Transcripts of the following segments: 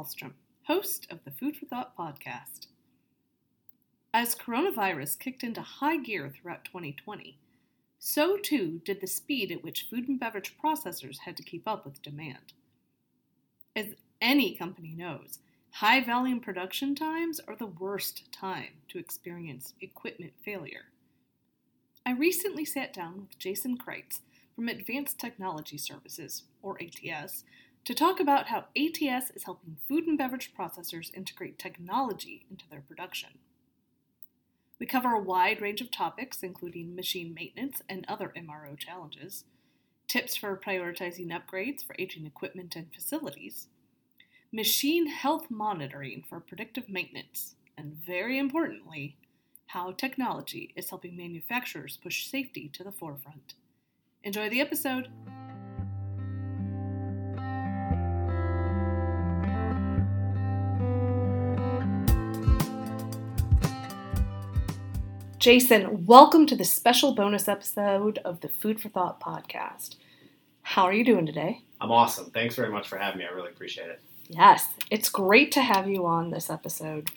Hallstrom, host of the Food for Thought podcast. As coronavirus kicked into high gear throughout 2020, so too did the speed at which food and beverage processors had to keep up with demand. As any company knows, high volume production times are the worst time to experience equipment failure. I recently sat down with Jason Kreitz from Advanced Technology Services, or ATS, to talk about how ATS is helping food and beverage processors integrate technology into their production. We cover a wide range of topics, including machine maintenance and other MRO challenges, tips for prioritizing upgrades for aging equipment and facilities, machine health monitoring for predictive maintenance, and very importantly, how technology is helping manufacturers push safety to the forefront. Enjoy the episode! Jason, welcome to the special bonus episode of the Food for Thought podcast. How are you doing today? I'm awesome. Thanks very much for having me. I really appreciate it. Yes, it's great to have you on this episode.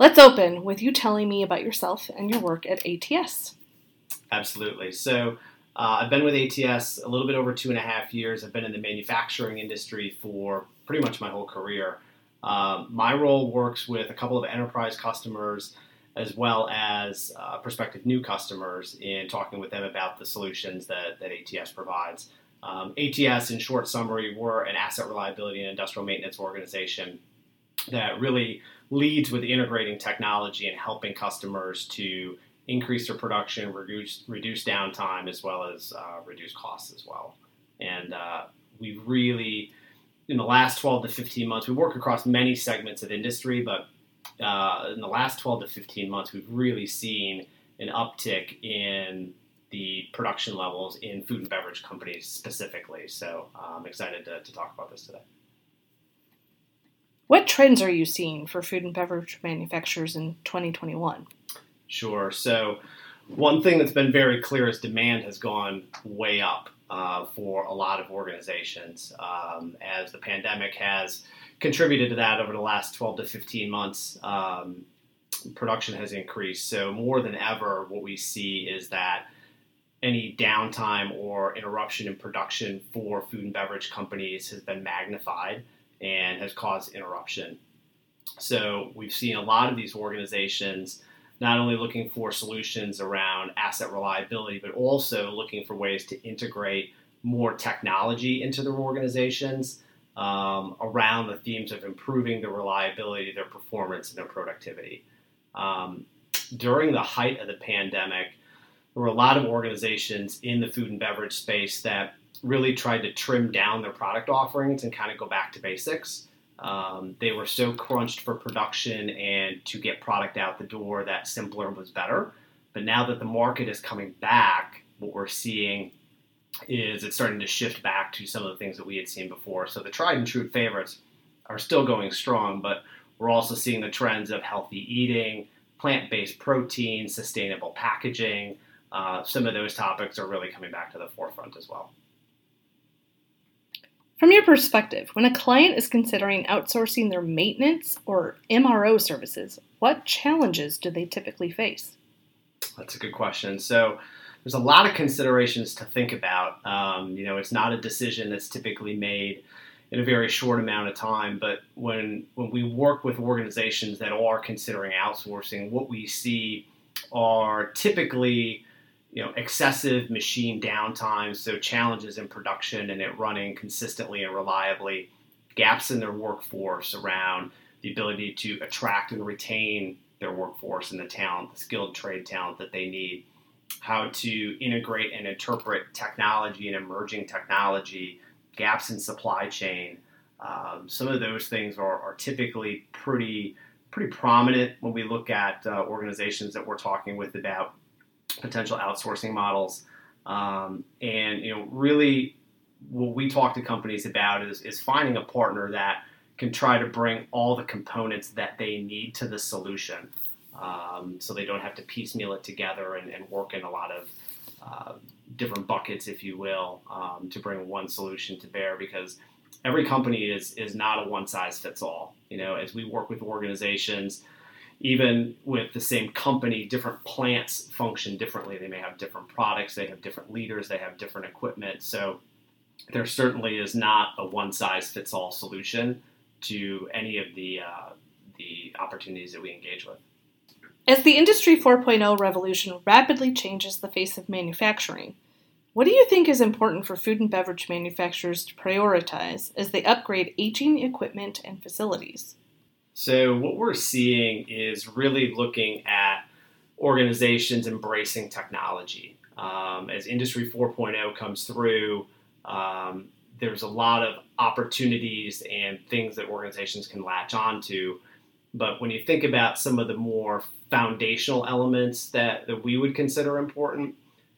Let's open with you telling me about yourself and your work at ATS. Absolutely. So, uh, I've been with ATS a little bit over two and a half years. I've been in the manufacturing industry for pretty much my whole career. Um, my role works with a couple of enterprise customers as well as uh, prospective new customers in talking with them about the solutions that, that ATS provides. Um, ATS, in short summary, we're an asset reliability and industrial maintenance organization that really leads with integrating technology and helping customers to increase their production, reduce reduce downtime, as well as uh, reduce costs as well. And uh, we really, in the last 12 to 15 months, we work across many segments of industry, but uh, in the last 12 to 15 months, we've really seen an uptick in the production levels in food and beverage companies specifically. So uh, I'm excited to, to talk about this today. What trends are you seeing for food and beverage manufacturers in 2021? Sure. So, one thing that's been very clear is demand has gone way up uh, for a lot of organizations um, as the pandemic has contributed to that over the last 12 to 15 months. Um, production has increased. So, more than ever, what we see is that any downtime or interruption in production for food and beverage companies has been magnified and has caused interruption. So, we've seen a lot of these organizations not only looking for solutions around asset reliability, but also looking for ways to integrate more technology into their organizations um, around the themes of improving the reliability, their performance, and their productivity. Um, during the height of the pandemic, there were a lot of organizations in the food and beverage space that really tried to trim down their product offerings and kind of go back to basics. Um, they were so crunched for production and to get product out the door that simpler was better. But now that the market is coming back, what we're seeing is it's starting to shift back to some of the things that we had seen before. So the tried and true favorites are still going strong, but we're also seeing the trends of healthy eating, plant based protein, sustainable packaging. Uh, some of those topics are really coming back to the forefront as well. From your perspective, when a client is considering outsourcing their maintenance or MRO services, what challenges do they typically face? That's a good question. So, there's a lot of considerations to think about. Um, you know, it's not a decision that's typically made in a very short amount of time. But when when we work with organizations that are considering outsourcing, what we see are typically you know excessive machine downtime, so challenges in production and it running consistently and reliably, gaps in their workforce around the ability to attract and retain their workforce and the talent, the skilled trade talent that they need how to integrate and interpret technology and emerging technology, gaps in supply chain. Um, some of those things are, are, typically pretty pretty prominent when we look at uh, organizations that we're talking with about potential outsourcing models. Um, and you know, really, what we talk to companies about is is finding a partner that can try to bring all the components that they need to the solution um, so they don't have to piecemeal it together and, and work in a lot of uh, different buckets, if you will, um, to bring one solution to bear. Because every company is is not a one size fits all. You know, as we work with organizations, even with the same company, different plants function differently. They may have different products, they have different leaders, they have different equipment. So there certainly is not a one size fits all solution to any of the uh, the opportunities that we engage with. As the Industry 4.0 revolution rapidly changes the face of manufacturing, what do you think is important for food and beverage manufacturers to prioritize as they upgrade aging equipment and facilities? So, what we're seeing is really looking at organizations embracing technology. Um, as Industry 4.0 comes through, um, there's a lot of opportunities and things that organizations can latch onto. But when you think about some of the more foundational elements that, that we would consider important,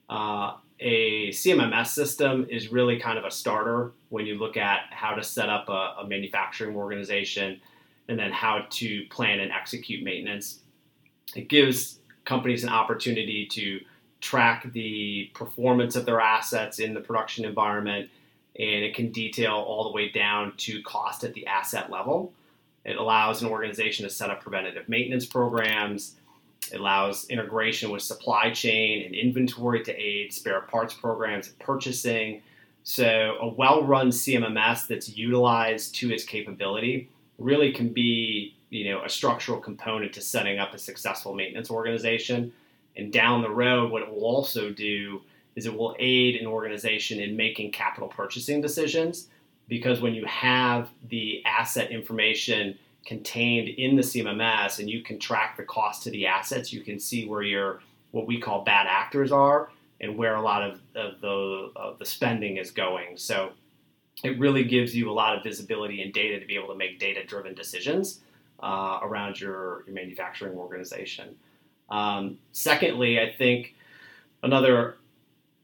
uh, a CMMS system is really kind of a starter when you look at how to set up a, a manufacturing organization and then how to plan and execute maintenance. It gives companies an opportunity to track the performance of their assets in the production environment and it can detail all the way down to cost at the asset level. It allows an organization to set up preventative maintenance programs. It allows integration with supply chain and inventory to aid spare parts programs and purchasing. So, a well run CMMS that's utilized to its capability really can be you know, a structural component to setting up a successful maintenance organization. And down the road, what it will also do is it will aid an organization in making capital purchasing decisions because when you have the asset information contained in the CMMS and you can track the cost to the assets, you can see where your what we call bad actors are and where a lot of, of the of the spending is going. So it really gives you a lot of visibility and data to be able to make data driven decisions uh, around your, your manufacturing organization. Um, secondly, I think another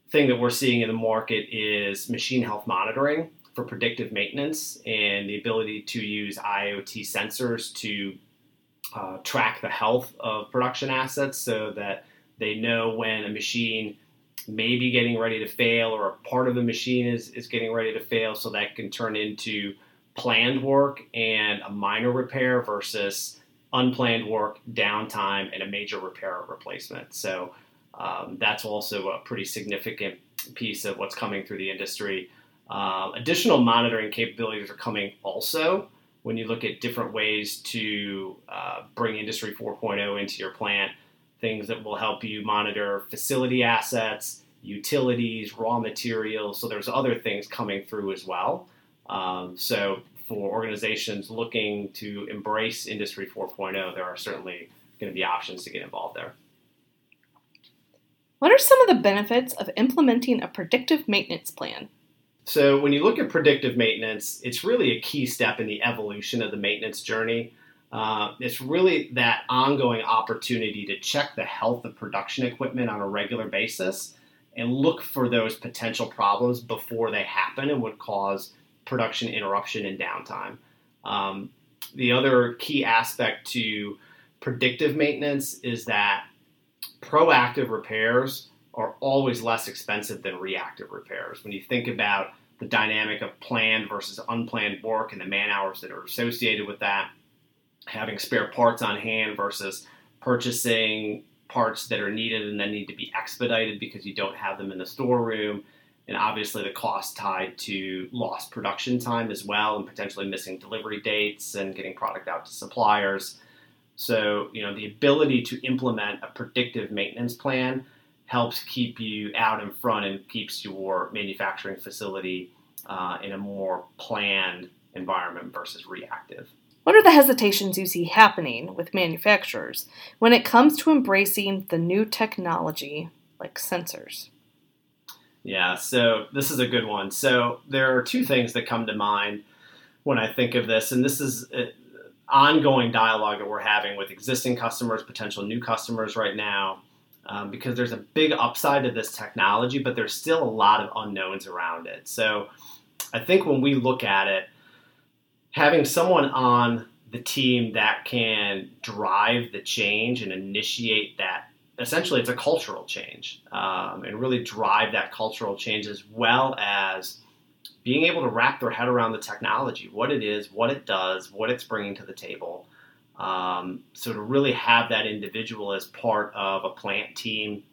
thing that we're seeing in the market is machine health monitoring for predictive maintenance and the ability to use IoT sensors to uh, track the health of production assets so that they know when a machine may be getting ready to fail or a part of the machine is, is getting ready to fail so that can turn into planned work and a minor repair versus unplanned work, downtime, and a major repair or replacement. So um, that's also a pretty significant piece of what's coming through the industry. Uh, additional monitoring capabilities are coming also when you look at different ways to uh, bring Industry 4.0 into your plant. Things that will help you monitor facility assets, utilities, raw materials. So there's other things coming through as well. Um, so for organizations looking to embrace Industry 4.0, there are certainly going to be options to get involved there. What are some of the benefits of implementing a predictive maintenance plan? So, when you look at predictive maintenance, it's really a key step in the evolution of the maintenance journey. Uh, it's really that ongoing opportunity to check the health of production equipment on a regular basis and look for those potential problems before they happen and would cause production interruption and downtime. Um, the other key aspect to predictive maintenance is that proactive repairs are always less expensive than reactive repairs. When you think about the dynamic of planned versus unplanned work and the man hours that are associated with that, having spare parts on hand versus purchasing parts that are needed and then need to be expedited because you don't have them in the storeroom, and obviously the cost tied to lost production time as well and potentially missing delivery dates and getting product out to suppliers. So, you know, the ability to implement a predictive maintenance plan helps keep you out in front and keeps your manufacturing facility uh, in a more planned environment versus reactive. What are the hesitations you see happening with manufacturers when it comes to embracing the new technology like sensors? Yeah, so this is a good one. So there are two things that come to mind when I think of this, and this is uh, ongoing dialogue that we're having with existing customers, potential new customers right now, um, because there's a big upside to this technology, but there's still a lot of unknowns around it. So I think when we look at it, having someone on the team that can drive the change and initiate that essentially it's a cultural change um, and really drive that cultural change as well as being able to wrap their head around the technology, what it is, what it does, what it's bringing to the table. Um, so to really have that individual as part of a plant team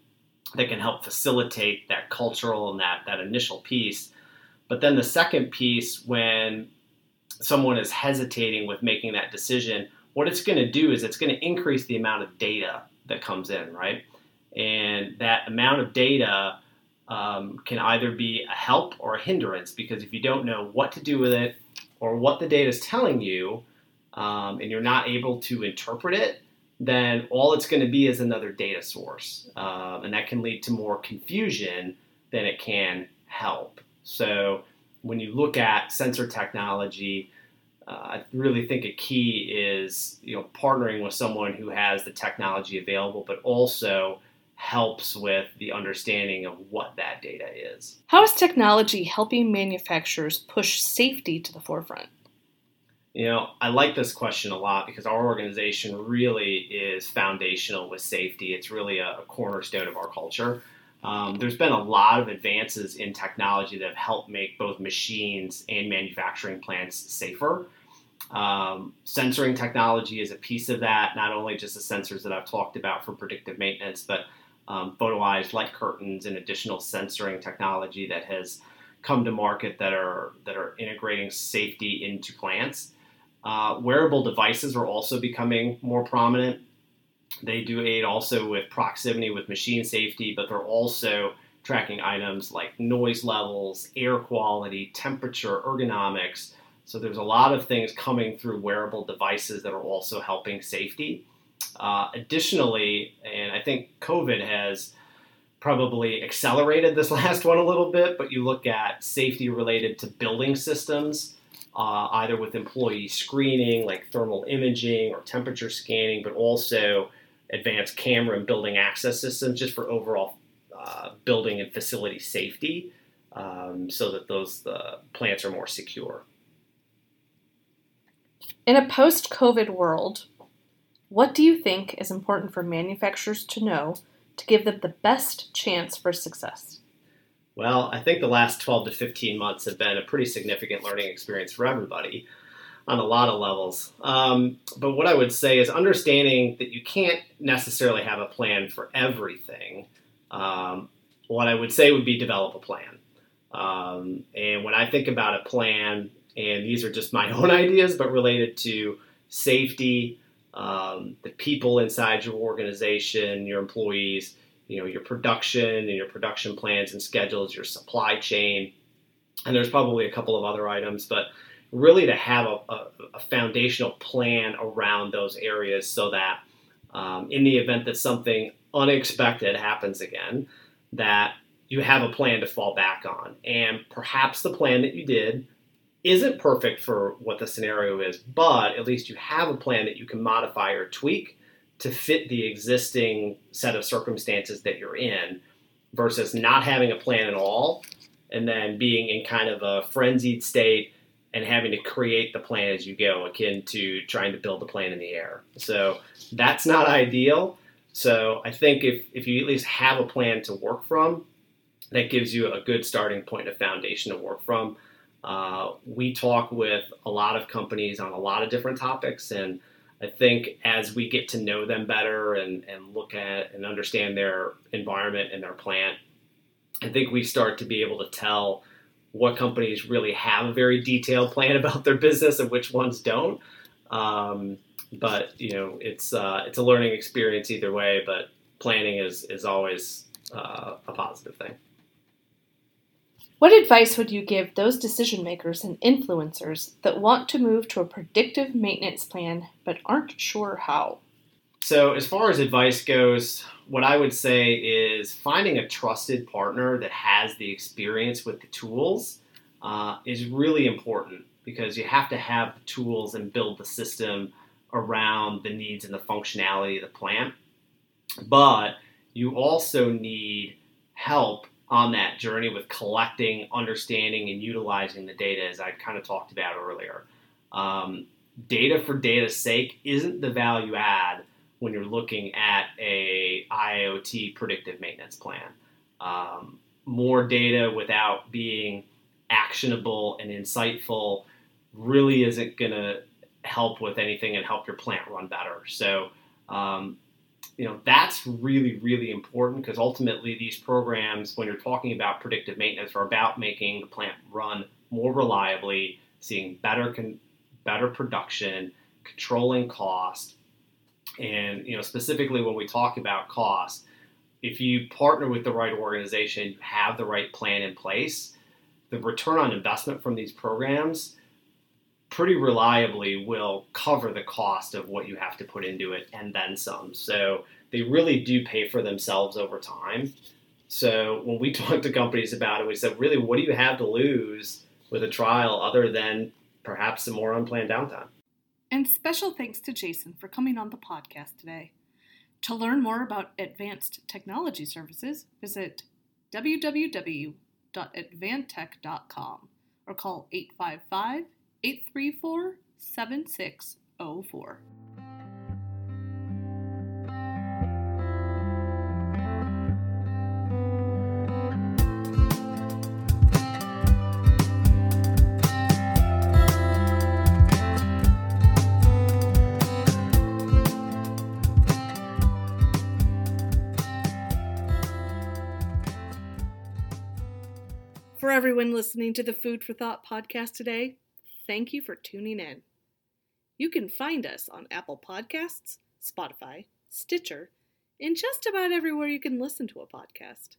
that can help facilitate that cultural and that that initial piece. But then the second piece, when someone is hesitating with making that decision, what it's going to do is it's going to increase the amount of data that comes in, right? And that amount of data um, can either be a help or a hindrance because if you don't know what to do with it or what the data is telling you, um, and you're not able to interpret it, then all it's going to be is another data source. Um, and that can lead to more confusion than it can help. So when you look at sensor technology, uh, I really think a key is you know partnering with someone who has the technology available, but also helps with the understanding of what that data is. How is technology helping manufacturers push safety to the forefront? You know, I like this question a lot because our organization really is foundational with safety. It's really a, cornerstone of our culture. Um, there's been a lot of advances in technology that have helped make both machines and manufacturing plants safer. Um, sensoring technology is a piece of that, not only just the sensors that I've talked about for predictive maintenance, but um, photoeyes, light curtains, and additional sensoring technology that has come to market that are that are integrating safety into plants. Uh, wearable devices are also becoming more prominent. They do aid also with proximity with machine safety, but they're also tracking items like noise levels, air quality, temperature, ergonomics. So there's a lot of things coming through wearable devices that are also helping safety. Uh, additionally, and I think COVID has probably accelerated this last one a little bit, but you look at safety related to building systems, uh, either with employee screening like thermal imaging or temperature scanning, but also advanced camera and building access systems just for overall uh, building and facility safety um, so that those uh, plants are more secure. In a post COVID world, what do you think is important for manufacturers to know to give them the best chance for success? Well, I think the last 12 to 15 months have been a pretty significant learning experience for everybody on a lot of levels. Um, but what I would say is understanding that you can't necessarily have a plan for everything. Um, what I would say would be develop a plan. Um, and when I think about a plan, and these are just my own ideas, but related to safety, um, the people inside your organization, your employees, you know, your production and your production plans and schedules, your supply chain, and there's probably a couple of other items, but really to have a, a, a foundational plan around those areas so that um, in the event that something unexpected happens again, that you have a plan to fall back on. And perhaps the plan that you did isn't perfect for what the scenario is, but at least you have a plan that you can modify or tweak to fit the existing set of circumstances that you're in versus not having a plan at all and then being in kind of a frenzied state and having to create the plan as you go, akin to trying to build a plane in the air. So that's not ideal. So I think if, if you at least have a plan to work from, that gives you a good starting point, a foundation to work from. Uh, we talk with a lot of companies on a lot of different topics, and I think as we get to know them better and, and look at and understand their environment and their plant, I think we start to be able to tell what companies really have a very detailed plan about their business and which ones don't. Um, but you know, it's uh, it's a learning experience either way. But planning is is always uh, a positive thing. What advice would you give those decision makers and influencers that want to move to a predictive maintenance plan but aren't sure how? So, as far as advice goes, what I would say is finding a trusted partner that has the experience with the tools uh, is really important because you have to have the tools and build the system around the needs and the functionality of the plant. But you also need help on that journey with collecting, understanding, and utilizing the data, as I kind of talked about earlier. Um, data for data's sake isn't the value add when you're looking at a IoT predictive maintenance plan. Um, more data without being actionable and insightful really isn't going to help with anything and help your plant run better. So, um, you know, that's really, really important because ultimately these programs, when you're talking about predictive maintenance, are about making the plant run more reliably, seeing better, con- better production, controlling cost, and you know, specifically when we talk about cost, if you partner with the right organization, you have the right plan in place, the return on investment from these programs pretty reliably will cover the cost of what you have to put into it and then some. So they really do pay for themselves over time. So when we talk to companies about it, we said, really, what do you have to lose with a trial other than perhaps some more unplanned downtime? And special thanks to Jason for coming on the podcast today. To learn more about advanced technology services, visit www.advancedtech.com or call 855 834 7604. For everyone listening to the Food for Thought podcast today, thank you for tuning in. You can find us on Apple Podcasts, Spotify, Stitcher, and just about everywhere you can listen to a podcast.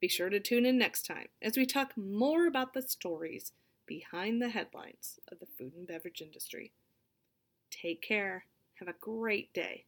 Be sure to tune in next time as we talk more about the stories behind the headlines of the food and beverage industry. Take care. Have a great day.